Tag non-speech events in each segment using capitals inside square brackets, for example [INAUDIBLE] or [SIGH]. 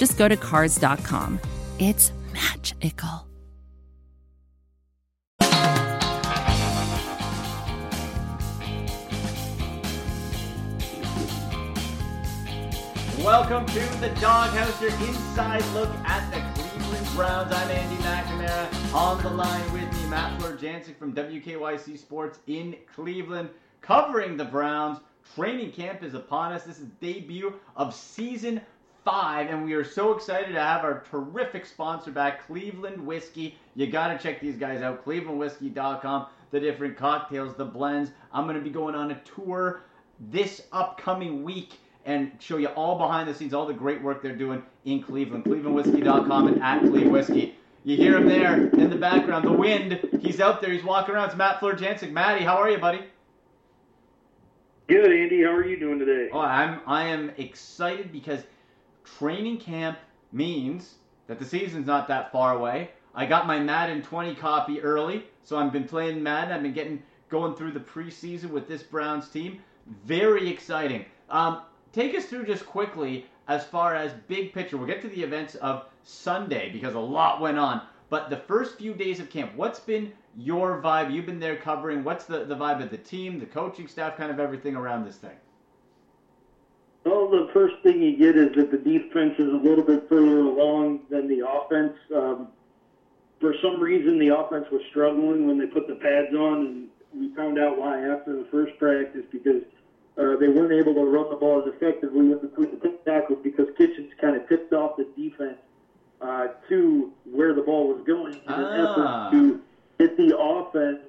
just go to Cars.com. It's magical. Welcome to the Dawg House, your inside look at the Cleveland Browns. I'm Andy McNamara. On the line with me, Matt Florjancic from WKYC Sports in Cleveland, covering the Browns. Training camp is upon us. This is debut of season five, and we are so excited to have our terrific sponsor back, Cleveland Whiskey. You got to check these guys out, clevelandwhiskey.com. The different cocktails, the blends. I'm going to be going on a tour this upcoming week and show you all behind the scenes, all the great work they're doing in Cleveland. ClevelandWhiskey.com and at Cleve Whiskey. You hear him there in the background, the wind. He's out there. He's walking around. It's Matt Florjancic. Matty, how are you, buddy? Good, Andy. How are you doing today? Oh, I'm I am excited because training camp means that the season's not that far away. I got my Madden 20 copy early, so I've been playing Madden. I've been getting going through the preseason with this Browns team. Very exciting. Um, take us through just quickly as far as big picture. We'll get to the events of Sunday because a lot went on. But the first few days of camp, what's been your vibe? You've been there covering. What's the, the vibe of the team, the coaching staff, kind of everything around this thing? Well, the first thing you get is that the defense is a little bit further along than the offense. Um, for some reason, the offense was struggling when they put the pads on, and we found out why after the first practice because – uh, they weren't able to run the ball as effectively in between the tackles because Kitchens kind of tipped off the defense uh, to where the ball was going in an Ah. effort to get the offense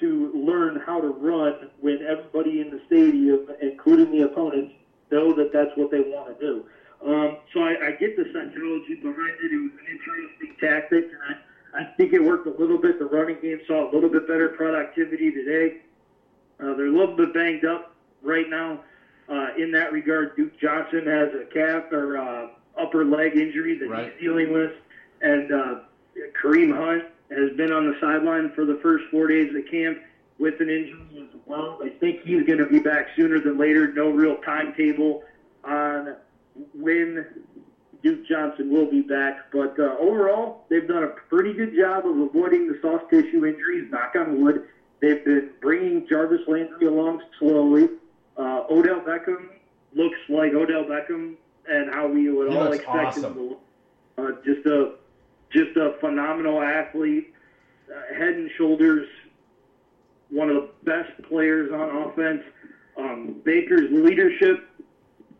to learn how to run when everybody in the stadium, including the opponents, know that that's what they want to do. Um, so I, I get the psychology behind it. It was an interesting tactic, and I, I think it worked a little bit. The running game saw a little bit better productivity today. Uh, they're a little bit banged up right now uh, in that regard. Duke Johnson has a calf or uh, upper leg injury that Right. he's dealing with, and uh, Kareem Hunt has been on the sideline for the first four days of the camp with an injury as well. I think he's going to be back sooner than later. No real timetable on when Duke Johnson will be back, but uh, overall, they've done a pretty good job of avoiding the soft tissue injuries. Knock on wood. They've been bringing Jarvis Landry along slowly. Uh, Odell Beckham looks like Odell Beckham and how we would He all expect awesome. him to look. Uh, just a just a phenomenal athlete, uh, head and shoulders one of the best players on offense. Um, Baker's leadership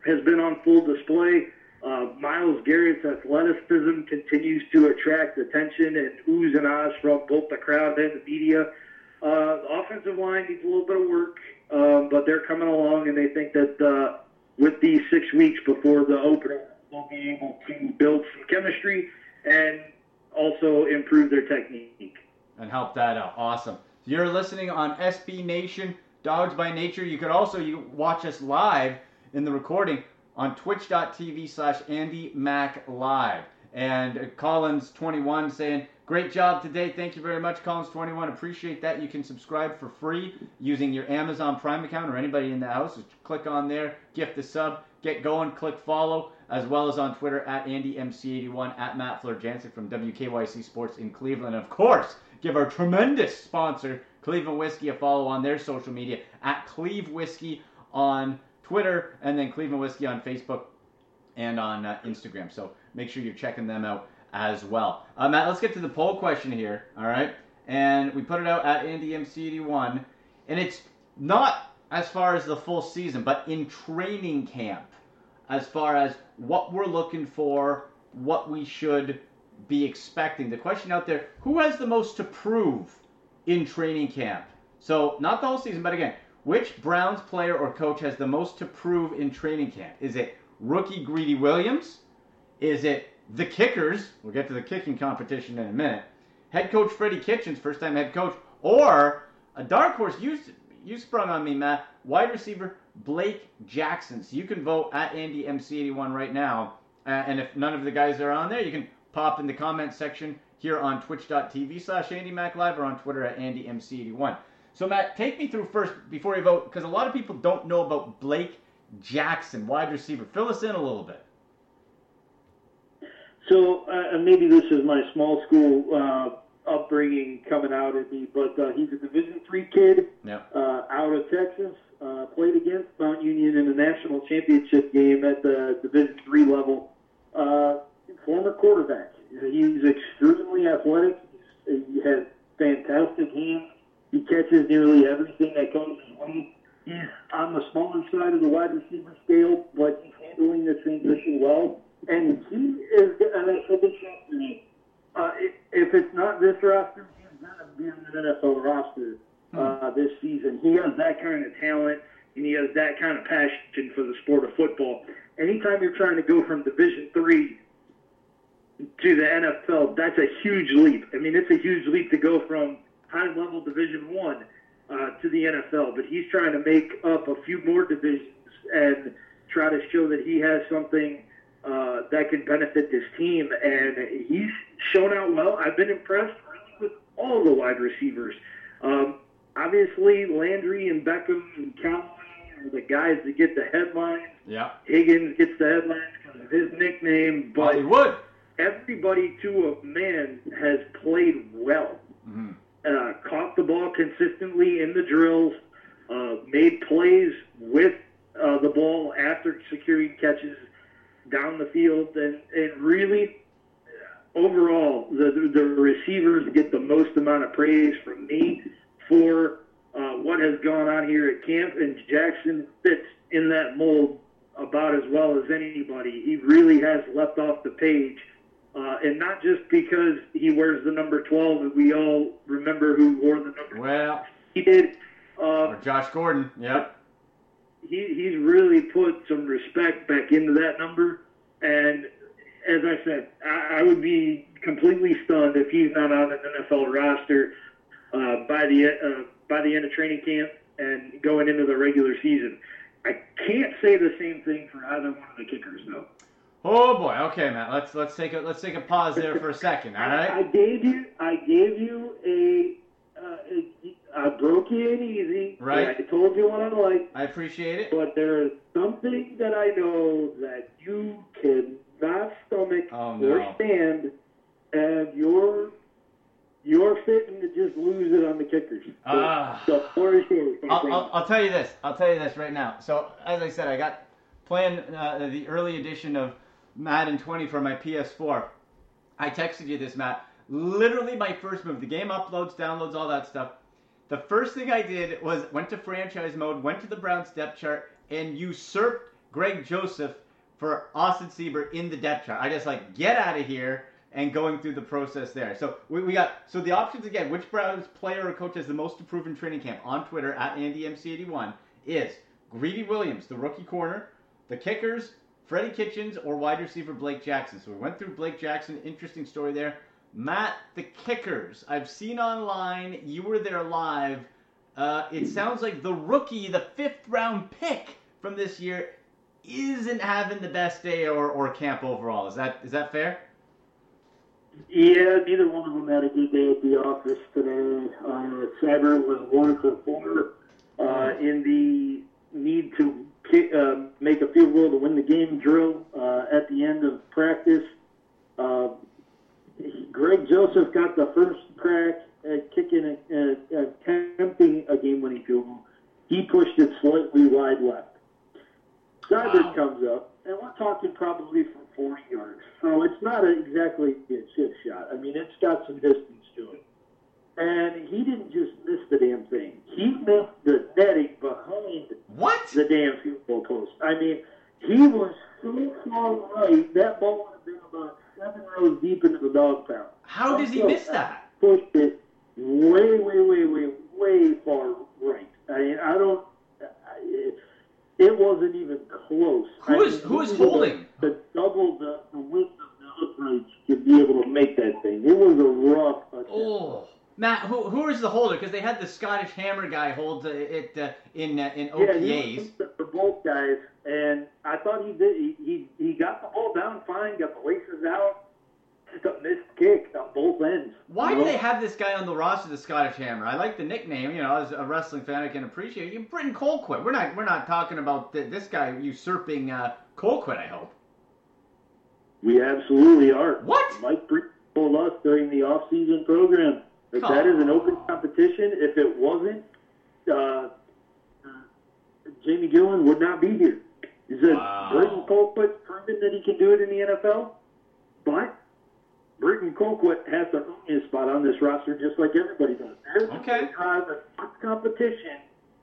has been on full display. Uh, Myles Garrett's athleticism continues to attract attention and oohs and ahs from both the crowd and the media. Uh, the offensive line needs a little bit of work, um, but they're coming along, and they think that uh, with these six weeks before the opener, they'll be able to build some chemistry and also improve their technique. and help that out. Awesome. You're listening on SB Nation, Dawgs by Nature. You could also you watch us live in the recording on twitch.tv slash Andy Mac Live. And uh, Collins21 saying, Great job today. Thank you very much, Collins21. Appreciate that. You can subscribe for free using your Amazon Prime account or anybody in the house. Just click on there, gift a sub, get going, click follow, as well as on Twitter at AndyMC81, at Matt Florjancic from WKYC Sports in Cleveland. Of course, give our tremendous sponsor, Cleveland Whiskey, a follow on their social media at Cleve Whiskey on Twitter and then Cleveland Whiskey on Facebook and on uh, Instagram. So make sure you're checking them out as well. Uh, Matt, let's get to the poll question here. All right, and we put it out at AndyMC1, and it's not as far as the full season, but in training camp, as far as what we're looking for, what we should be expecting. The question out there: Who has the most to prove in training camp? So not the whole season, but again, which Browns player or coach has the most to prove in training camp? Is it rookie Greedy Williams? Is it the kickers. We'll get to the kicking competition in a minute. Head coach Freddie Kitchens, first time head coach, or a dark horse. You you sprung on me, Matt. Wide receiver Blake Jackson. So you can vote at Andy MC81 right now. Uh, and if none of the guys are on there, you can pop in the comment section here on twitch.tv slash Andy Live or on Twitter at AndyMC81. So Matt, take me through first before you vote, because a lot of people don't know about Blake Jackson, wide receiver. Fill us in a little bit. So uh, maybe this is my small school uh, upbringing coming out at me, but uh, he's a Division three kid Yeah. uh, out of Texas. Uh, played against Mount Union in the national championship game at the Division three level. Uh, former quarterback. He's extremely athletic. He's, he has fantastic hands. He catches nearly everything that comes his way. He's on the smaller side of the wide receiver scale, but he's handling the transition well. And he is, and I said this yesterday, uh, if- it's not this roster, he's going to be on the NFL roster uh, this season. He has that kind of talent, and he has that kind of passion for the sport of football. Anytime you're trying to go from Division three to the NFL, that's a huge leap. I mean, it's a huge leap to go from high level Division one to the NFL. But he's trying to make up a few more divisions and try to show that he has something uh, that can benefit this team. And he's shown out well. I've been impressed really with all the wide receivers. Um, obviously, Landry and Beckham and Callaway are the guys that get the headlines. Yeah. Higgins gets the headlines because of his nickname, but Hollywood. everybody to a man has played well. Mm hmm Uh, caught the ball consistently in the drills, uh, made plays with uh, the ball after securing catches down the field, and, and really, overall, the, the, receivers get the most amount of praise from me for uh, what has gone on here at camp, and Jackson fits in that mold about as well as anybody. He really has left off the page. Uh, and not just because he wears the number 12, and we all remember who wore the number. Well, He did. Uh, or Josh Gordon. Yep. he, he's really put some respect back into that number. And as I said, I, I would be completely stunned if he's not on an NFL roster uh, by the uh, by the end of training camp and going into the regular season. I can't say the same thing for either one of the kickers, though. Oh boy. Okay, Matt. Let's let's take a let's take a pause there for a second. All I, I gave you I gave you a, uh, a I broke easy. Right. I told you what I like. I appreciate it. But there is something that I know that you cannot stomach Oh, or no. stand, and you're you're fitting to just lose it on the kickers. So, Ah. is yours. I'll. I'll, I'll tell you this. I'll tell you this right now. So as I said, I got playing uh, the early edition of Madden 20 for my PS4. I texted you this, Matt. Literally my first move. The game uploads, downloads, all that stuff. The first thing I did was went to franchise mode, went to the Browns depth chart, and usurped Greg Joseph for Austin Seibert in the depth chart. I just like get out of here and going through the process there. So we, we got so the options again. Which Browns player or coach has the most improved in training camp on Twitter at AndyMC81 is Greedy Williams, the rookie corner, the kickers, Freddie Kitchens, or wide receiver Blake Jackson. So we went through Blake Jackson. Interesting story there. Matt, the kickers. I've seen online. You were there live. Uh, it sounds like the rookie, the fifth round pick from this year, isn't having the best day or, or camp overall. Is that is that fair? Yeah, neither one of them had a good day at the office today. Uh, was one for four uh, in the need to uh, make a field goal to win the game drill uh, at the end of practice. Uh, Greg Joseph got the first crack at kicking, a, uh, attempting a game-winning field goal. He pushed it slightly wide left. Seibert Wow. comes up, and we're talking probably from 40 yards. So it's not a, exactly a chip shot. I mean, it's got some distance to it. And he didn't just miss the damn thing. He missed the netting behind What? the damn field goal post. I mean, he was so far right, that ball would have been about seven rows deep into the dog pound. How does he miss that? Pushed it way, way, way, way, way far right. I mean, I don't. I, it, it wasn't even close. Who I is- mean, who is holding? The double the, the width of the uprights to be able to make that thing. It was a rough attempt. Oh, Matt, who who is the holder? Because they had the Scottish Hammer guy hold uh, it uh, in uh, in Yeah, he OTAs. was the- for both guys, and I thought he did. He, he he got the ball down fine, got the laces out. Just a missed kick on both ends. Why you do know? they have this guy on the roster, the Scottish Hammer? I like the nickname. You know, as a wrestling fan, I can appreciate it. Britton Colquitt. We're not we're not talking about th- this guy usurping uh, Colquitt. I hope. We absolutely are. What? Mike Breen told us during the off-season program that that is an open competition. If it wasn't, uh, Jamie Gillan would not be here. He said Wow. Britton Colquitt's proven that he can do it in the NFL, but Britton Colquitt has to earn his spot on this roster just like everybody does. They're Okay. drive as much competition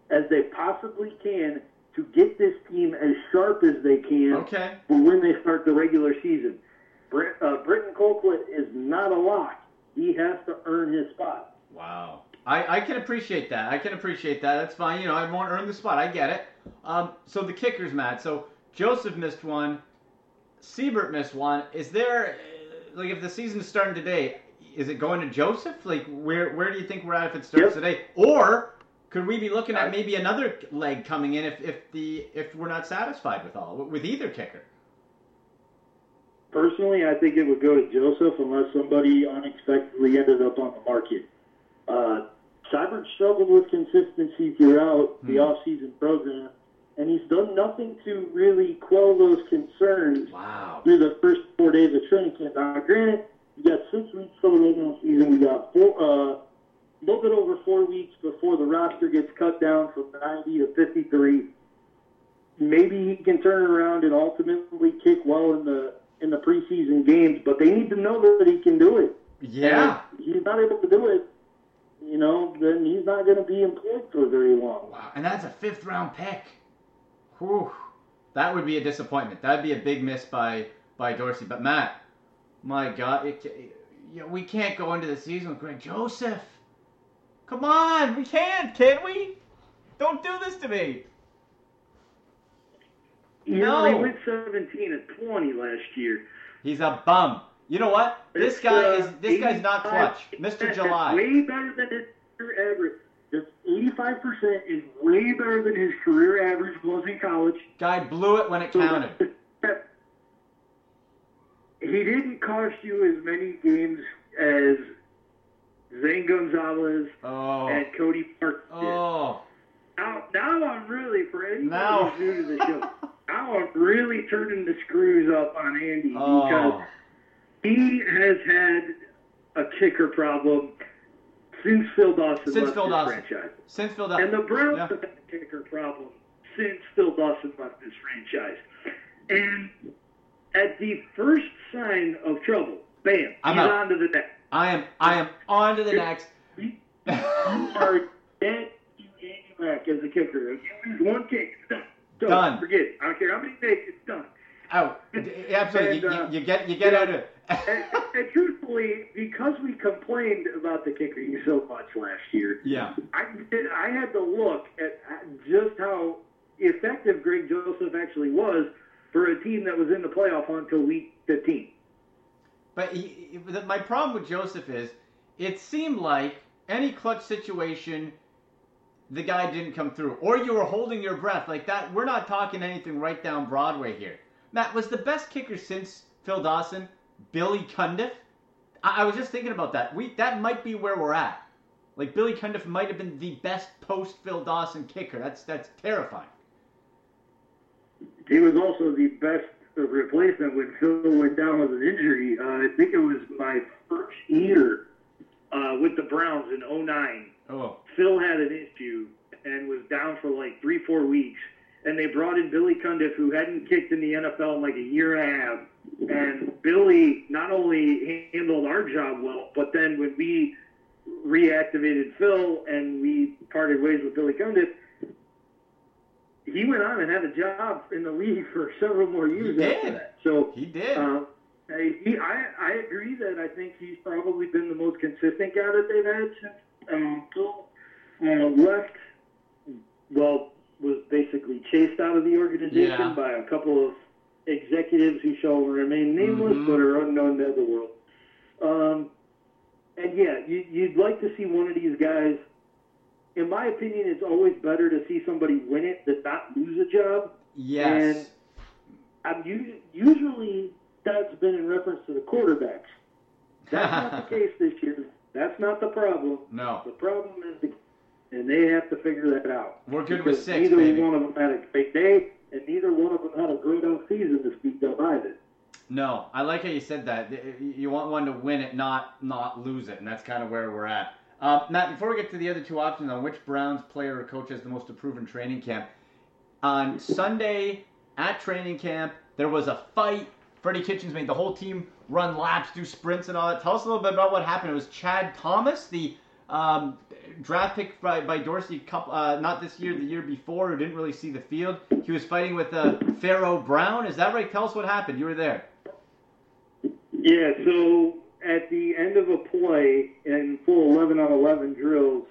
as they possibly can to get this team as sharp as they can Okay. for when they start the regular season. Brit, uh, Britton Colquitt is not a lock. He has to earn his spot. Wow. I, I can appreciate that. I can appreciate that. That's fine. You know, I won't earn the spot. I get it. Um, so the kickers, Matt. So Joseph missed one. Seibert missed one. Is there, uh, like, if the season's starting today, is it going to Joseph? Like, where where do you think we're at if it starts Yep. today? Or could we be looking at maybe another leg coming in if, if the if we're not satisfied with all with either kicker? Personally, I think it would go to Joseph unless somebody unexpectedly ended up on the market. Uh, Seibert struggled with consistency throughout the Hmm. off-season program, and he's done nothing to really quell those concerns Wow. through the first four days of training camp. Now, granted, we got six weeks till the regular season. We got four, uh, a little bit over four weeks before the roster gets cut down from 90 to 53. Maybe he can turn it around and ultimately kick well in the in the preseason games, but they need to know that he can do it. Yeah. And if he's not able to do it. You know, then he's not going to be employed for very long. Wow, and that's a fifth round pick. Whew. That would be a disappointment. That'd be a big miss by by Dorsey. But Matt, my God, it, it, you know, we can't go into the season with Greg Joseph. Come on, we can't, can we? Don't do this to me. No. he went 17 and 20 last year. He's a bum. You know what? This It's, guy uh, is this guy's not clutch, Mr. July. Way better than his career average. Just 85% is way better than his career average was in college. Guy blew it when it counted. He didn't cost you as many games as Zane Gonzalez Oh. and Cody Park did. Oh. Now, now I'm really, for anybody Now. who's new to the show, [LAUGHS] now I'm really turning the screws up on Andy oh. because Oh. he has had a kicker problem since Phil Dawson Since left Phil Dawson. franchise. Since Phil Dawson. And the Browns Yeah. have had a kicker problem since Phil Dawson left this franchise. And at the first sign of trouble, bam, I'm he's out. on to the next. I am I am on to the next. You are dead to Andy Mac as a kicker. You lose one kick, it's done. Forget it. I don't care how many takes, it's done. Out. Absolutely. [LAUGHS] And, You, uh, you, get you get yeah. out of it. and, [LAUGHS] and truthfully, because we complained about the kicking so much last year, yeah. I did, I had to look at just how effective Greg Joseph actually was for a team that was in the playoff until week 15. But he- my problem with Joseph is, it seemed like any clutch situation, the guy didn't come through, or you were holding your breath like that. We're not talking anything right down Broadway here. Matt was the best kicker since Phil Dawson, Billy Cundiff. I, I was just thinking about that. We that might be where we're at. Like Billy Cundiff might have been the best post Phil Dawson kicker. That's that's terrifying. He was also the best replacement when Phil went down with an injury. Uh, I think it was my first year uh, with the Browns in 09. Oh, Phil had an issue and was down for like three, four weeks. And they brought in Billy Cundiff, who hadn't kicked in the NFL in like a year and a half. And Billy not only handled our job well, but then when we reactivated Phil and we parted ways with Billy Cundiff, he went on and had a job in the league for several more years He after did. that. So he did. uh, he, I, I agree that I think he's probably been the most consistent guy that they've had since um, Phil uh, left. Well, was basically chased out of the organization Yeah. by a couple of executives who shall remain nameless Mhm. but are unknown to the world. Um, and yeah, you, you'd like to see one of these guys. In my opinion, it's always better to see somebody win it than not lose a job. Yes. And I'm us- usually that's been in reference to the quarterbacks. That's not the [LAUGHS] case this year. That's not the problem. no. The problem is the and they have to figure that out. We're good with six, neither baby. one of them had a great day, and neither one of them had a great off season to speak of either. No, I like how you said that. You want one to win it, not not lose it, and that's kind of where we're at. Uh, Matt, before we get to the other two options on which Browns player or coach has the most approved in training camp, on Sunday at training camp there was a fight. Freddie Kitchens made the whole team run laps, do sprints, and all that. Tell us a little bit about what happened. It was Chad Thomas, the um, draft pick by, by Dorsey, uh, not this year, the year before, who didn't really see the field. He was fighting with uh, Pharaoh Brown. Is that right? Tell us what happened. You were there. Yeah, so at the end of a play in full 11 on 11 drills,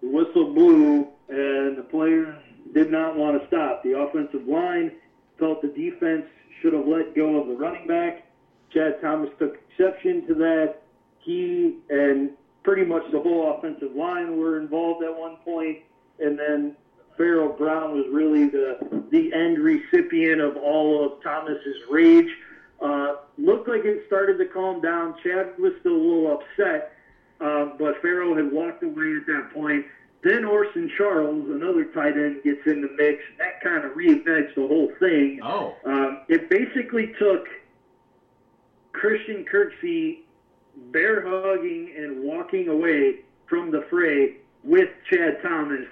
the whistle blew and the players did not want to stop. The offensive line felt the defense should have let go of the running back. Chad Thomas took exception to that. He and pretty much the whole offensive line were involved at one point. and then Pharaoh Brown was really the the end recipient of all of Thomas's rage. Uh, looked like it started to calm down. Chad was still a little upset, um, but Pharaoh had walked away at that point. Then Orson Charles, another tight end, gets in the mix. That kind of reignites the whole thing. Oh. Um, it basically took Christian Kirksey bear hugging and walking away from the fray with Chad Thomas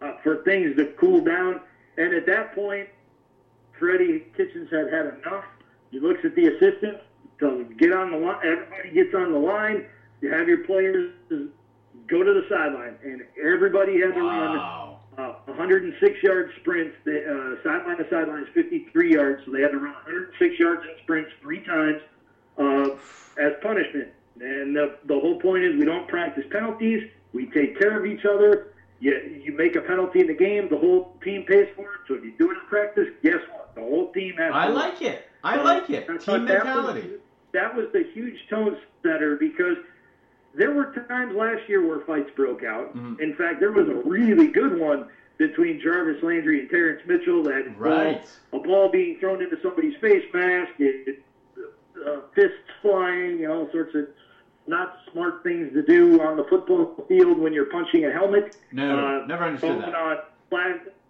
uh, for things to cool down. And at that point, Freddie Kitchens had had enough. He looks at the assistant, tells him, get on the line. Everybody gets on the line. You have your players go to the sideline. And everybody had to run Wow. uh, 106 yard sprints. The, uh, sideline to sideline is 53 yards, so they had to run 106 yards in sprints three times uh, as punishment. And the, the whole point is we don't practice penalties. We take care of each other. You, you make a penalty in the game, the whole team pays for it. So if you do it in practice, guess what? The whole team has to I like it. I like it. Team thought that mentality. Was, that was the huge tone setter because there were times last year where fights broke out. Mhm. In fact, there was a really good one between Jarvis Landry and Terrance Mitchell. That Right. ball, a ball being thrown into somebody's face mask, it, uh, fists flying, you know, all sorts of not smart things to do on the football field when you're punching a helmet. No, Uh, never understood that. on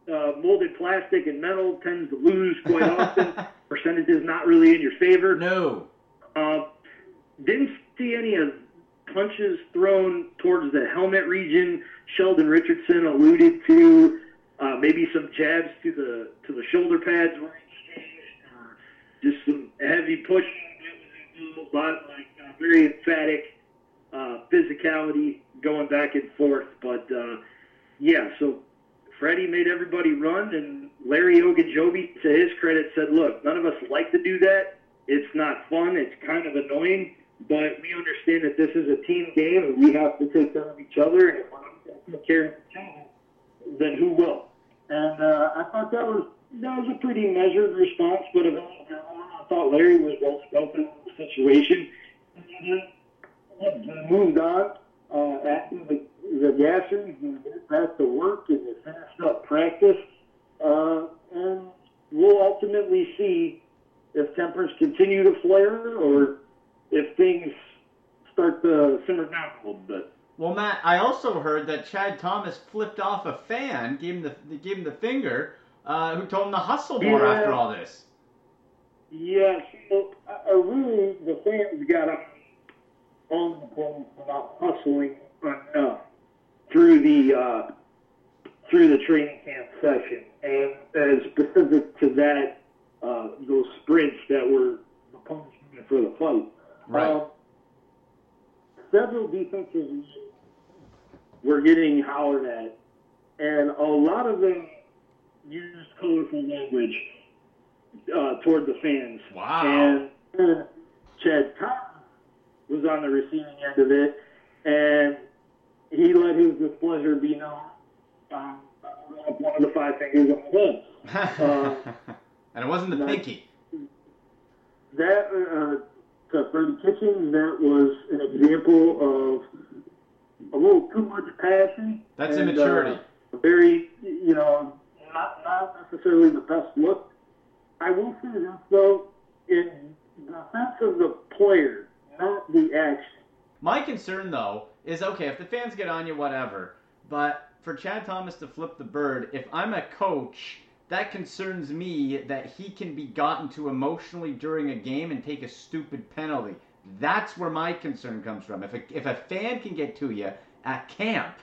uh, molded plastic and metal tends to lose quite [LAUGHS] often. Percentages not really in your favor. No. Uh, didn't see any of punches thrown towards the helmet region. Sheldon Richardson alluded to uh, maybe some jabs to the to the shoulder pads were exchanged, just some heavy pushing. It a lot like uh, very emphatic uh, physicality going back and forth. But uh, yeah, so Freddie made everybody run, and Larry Ogunjobi, to his credit, said, "Look, none of us like to do that. It's not fun. It's kind of annoying, but we understand that this is a team game, and we have to take care of each other. And if not going to take care of each other, then who will?" And uh, I thought that was that was a pretty measured response, but eventually, I thought Larry was well spoken in the situation. And he moved on uh, after the the Gassers and went back to work and they finished up practice. Uh, and we'll ultimately see if tempers continue to flare or to simmer a little bit. Well, Matt, I also heard that Chad Thomas flipped off a fan, gave him the gave him the finger, uh, who told him to hustle more Yeah. after all this. Yeah, so I really, the fans got on on the plane for not hustling enough through the uh, through the training camp session, and as specific to that, uh, those sprints that were the punishment for the fight. Right. Um, defenses were getting hollered at, and a lot of them used colorful language uh, toward the fans. Wow. And uh, Chad Thomas was on the receiving end of it, and he let his displeasure be known. Um, one of the five fingers on the head. [LAUGHS] Uh, and it wasn't the pinky. That uh, to Freddie Kitchens, that was an example of a little too much passion. That's and, immaturity. Uh, very, you know, not not necessarily the best look. I will say this though, in defense of the player, not the action. My concern though is okay if the fans get on you, whatever. But for Chad Thomas to flip the bird, if I'm a coach, that concerns me that he can be gotten to emotionally during a game and take a stupid penalty. That's where my concern comes from. If a, if a fan can get to you at camp,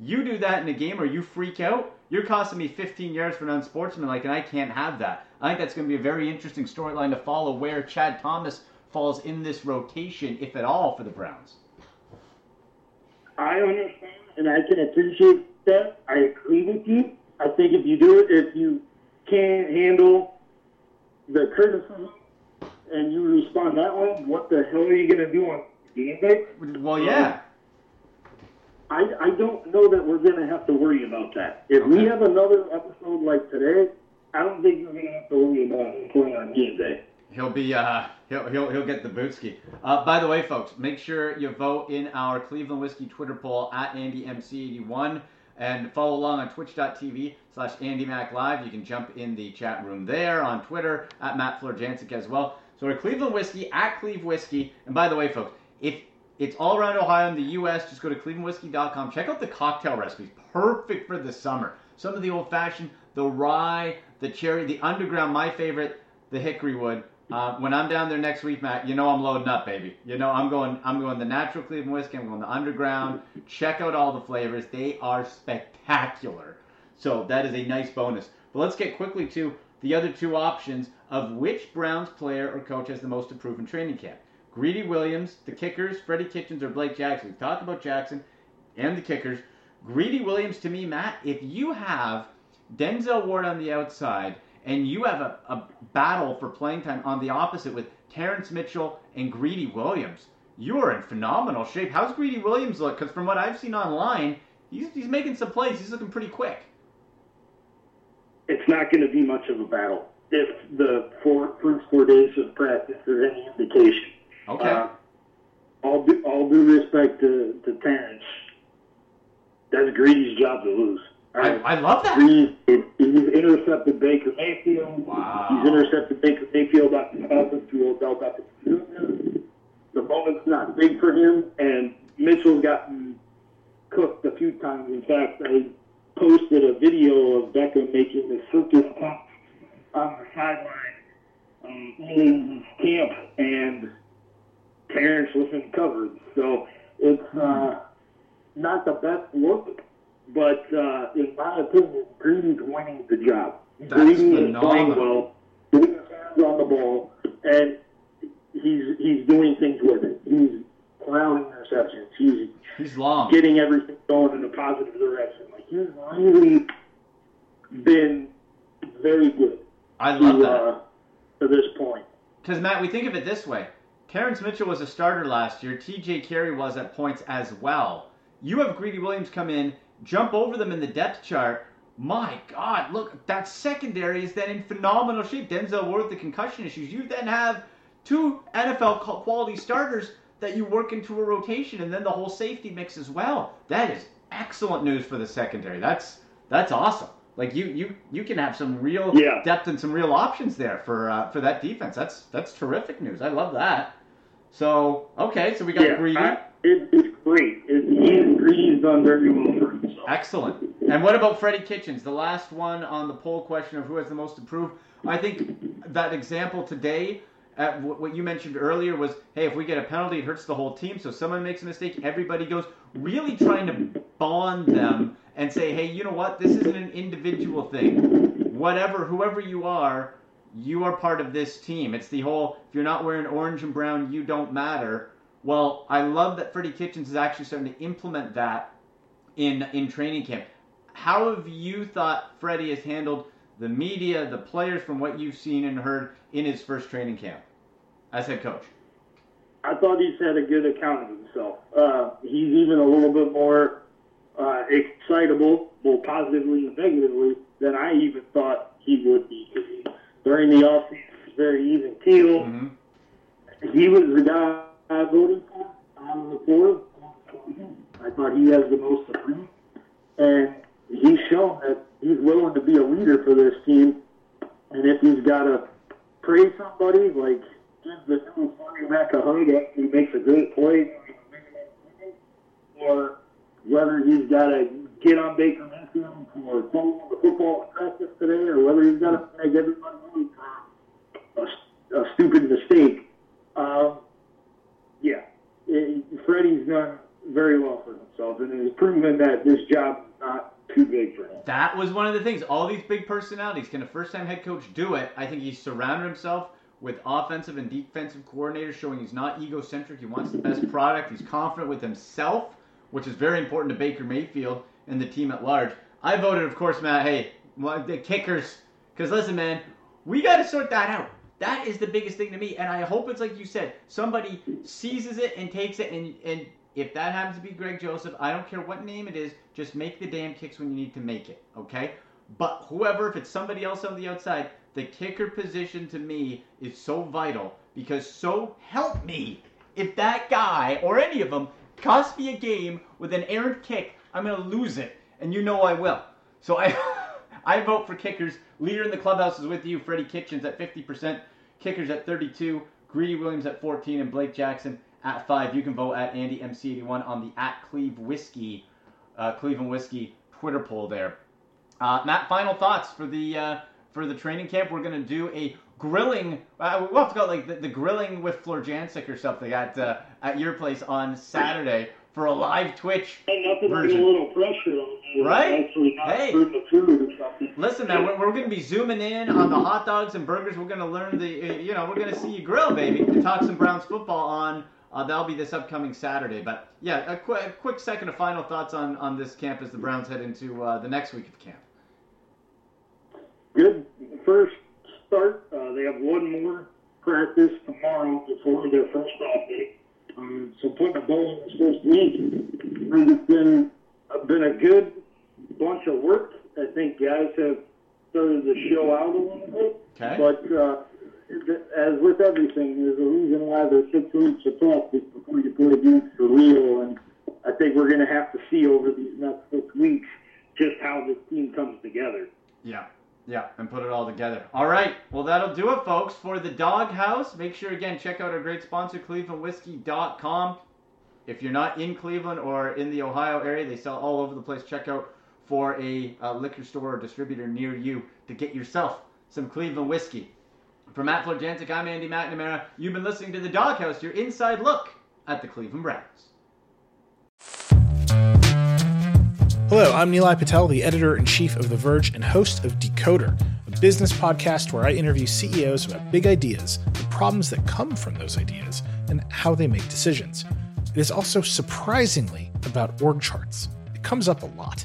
you do that in a game or you freak out, you're costing me 15 yards for an unsportsmanlike, and I can't have that. I think that's going to be a very interesting storyline to follow where Chad Thomas falls in this rotation, if at all, for the Browns. I understand and I can appreciate that. I agree with you. I think if you do it, if you can't handle the criticism and you respond that way, what the hell are you going to do on game day? Well, yeah. I, I don't know that we're going to have to worry about that. If we have another episode like today, I don't think we're going to have to worry about it playing on game day. He'll be uh he'll he'll he'll get the bootski. Uh, by the way, folks, make sure you vote in our Cleveland Whiskey Twitter poll at AndyMC81 and follow along on twitch.tv slash AndyMacLive. You can jump in the chat room there on Twitter at Matt Florjancic as well. So we're Cleveland Whiskey at Cleve Whiskey. And by the way, folks, if it's all around Ohio and the U.S., just go to clevelandwhiskey.com. Check out the cocktail recipes. Perfect for the summer. Some of the old fashioned, the rye, the cherry, the underground, my favorite, the hickory wood. Uh, when I'm down there next week, Matt, you know I'm loading up, baby. You know I'm going. I'm going the natural Cleveland whiskey. I'm going the underground. Check out all the flavors; they are spectacular. So that is a nice bonus. But let's get quickly to the other two options of which Browns player or coach has the most improved in training camp. Greedy Williams, the kickers, Freddie Kitchens, or Blake Jackson. We've talked about Jackson and the kickers. Greedy Williams, to me, Matt, if you have Denzel Ward on the outside and you have a, a battle for playing time on the opposite with Terrance Mitchell and Greedy Williams, you are in phenomenal shape. How's Greedy Williams look? Because from what I've seen online, he's, he's making some plays. He's looking pretty quick. It's not going to be much of a battle if the four, first four days of practice are any indication. Okay. Uh, all due, all due respect to, to Terrance, that's Greedy's job to lose. I, I love that. Greedy, intercepted Baker Mayfield. Wow. He's intercepted Baker Mayfield up to Cousins to Odell Beckham Jr. The moment's not big for him, and Mitchell's gotten cooked a few times. In fact, I posted a video of Beckham making the circus pump on the sideline um, in his camp, and Terrance wasn't covered. So it's uh, not the best look, but uh, in my opinion, Greedy's winning the job. That's Greedy is playing well, his hands on the ball, and he's he's doing things with it. He's allowing interceptions. He's He's long. getting everything going in a positive direction. Like he's really been very good I love to, that. uh, to this point. Because Matt, we think of it this way: Terrance Mitchell was a starter last year. T.J. Carrie was at points as well. You have Greedy Williams come in, jump over them in the depth chart. My God, look, that secondary is then in phenomenal shape. Denzel Ward with the concussion issues. You then have two NFL quality starters that you work into a rotation, and then the whole safety mix as well. That is excellent news for the secondary. That's that's awesome. Like you you you can have some real Yeah. depth and some real options there for uh, for that defense. That's that's terrific news. I love that. So okay, so we got yeah, Greedy. I, it, it's great. It, he and Greedy's done very well. Excellent. And what about Freddie Kitchens, the last one on the poll question of who has the most improved? I think that example today, uh, wh- what you mentioned earlier was, hey, if we get a penalty, it hurts the whole team. So someone makes a mistake, everybody goes, really trying to bond them and say, hey, you know what? This isn't an individual thing. Whatever, whoever you are, you are part of this team. It's the whole, if you're not wearing orange and brown, you don't matter. Well, I love that Freddie Kitchens is actually starting to implement that in in training camp. How have you thought Freddie has handled the media, the players, from what you've seen and heard in his first training camp as head coach? I thought he's had a good account of himself. Uh, he's even a little bit more uh, excitable, both positively and negatively, than I even thought he would be. during the offseason, he was very even keel. Mm-hmm. he was the guy I voted for on the floor. I thought he has the most to prove, and he's shown that he's willing to be a leader for this team. And if he's got to praise somebody, like give the new quarterback a hug after he makes a great play, or whether he's got to get on Baker Mayfield for throwing the football in practice today, or whether he's got to make everybody wait for a, a stupid mistake. Um, yeah, it, Freddie's done very well for himself, and has proven that this job is not too big for him. That was one of the things. All these big personalities. Can a first-time head coach do it? I think he's surrounded himself with offensive and defensive coordinators, showing he's not egocentric. He wants the best product. He's confident with himself, which is very important to Baker Mayfield and the team at large. I voted, of course, Matt. Hey, the kickers. Because listen, man, we got to sort that out. That is the biggest thing to me, and I hope it's like you said. Somebody seizes it and takes it, and and if that happens to be Greg Joseph, I don't care what name it is. Just make the damn kicks when you need to make it, okay? But whoever, if it's somebody else on the outside, the kicker position to me is so vital because so help me, if that guy or any of them cost me a game with an errant kick, I'm gonna lose it, and you know I will. So I. [LAUGHS] I vote for kickers. Leader in the clubhouse is with you. Freddie Kitchens at 50%, kickers at 32, Greedy Williams at 14, and Blake Jackson at 5. You can vote at Andy MC81 on the at Cleve Whiskey, uh, Cleveland Whiskey Twitter poll there. Uh, Matt, final thoughts for the uh, for the training camp. We're gonna do a grilling. Uh, we'll have to go like the, the grilling with Florjancic or something at uh, at your place on Saturday for a live Twitch Nothing like a version. little pressure on. Right? Hey. putting the food or something. Listen, man, we're, we're going to be zooming in on the hot dogs and burgers. We're going to learn the, uh, you know, we're going to see you grill, baby, to talk some Browns football on. Uh, that'll be this upcoming Saturday. But yeah, a, qu- a quick second of final thoughts on, on this camp as the Browns head into uh, the next week of camp. Good first start. Uh, they have one more practice tomorrow before their first off day. Um, so putting a ball in this first week, and it's been uh, been a good bunch of work. I think guys have started to show out a little bit. Okay. But uh, as with everything, there's a reason why there's six weeks of practice before you play games for real. And I think we're going to have to see over these next six weeks just how this team comes together. Yeah, yeah, and put it all together. All right, well, that'll do it, folks, for the Dawg House. Make sure, again, check out our great sponsor, ClevelandWhiskey.com. If you're not in Cleveland or in the Ohio area, they sell all over the place. Check out for a uh, liquor store or distributor near you to get yourself some Cleveland whiskey. For Matt Florjancic, I'm Andy McNamara. You've been listening to The Dawg House, your inside look at the Cleveland Browns. Hello, I'm Nilay Patel, the editor in chief of The Verge and host of Decoder, a business podcast where I interview CEOs about big ideas, the problems that come from those ideas, and how they make decisions. It is also surprisingly about org charts. It comes up a lot.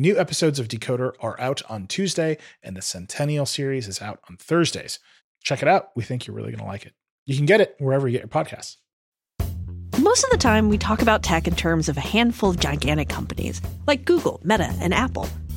New episodes of Decoder are out on Tuesday, and the Centennial series is out on Thursdays. Check it out. We think you're really going to like it. You can get it wherever you get your podcasts. Most of the time, we talk about tech in terms of a handful of gigantic companies like Google, Meta, and Apple.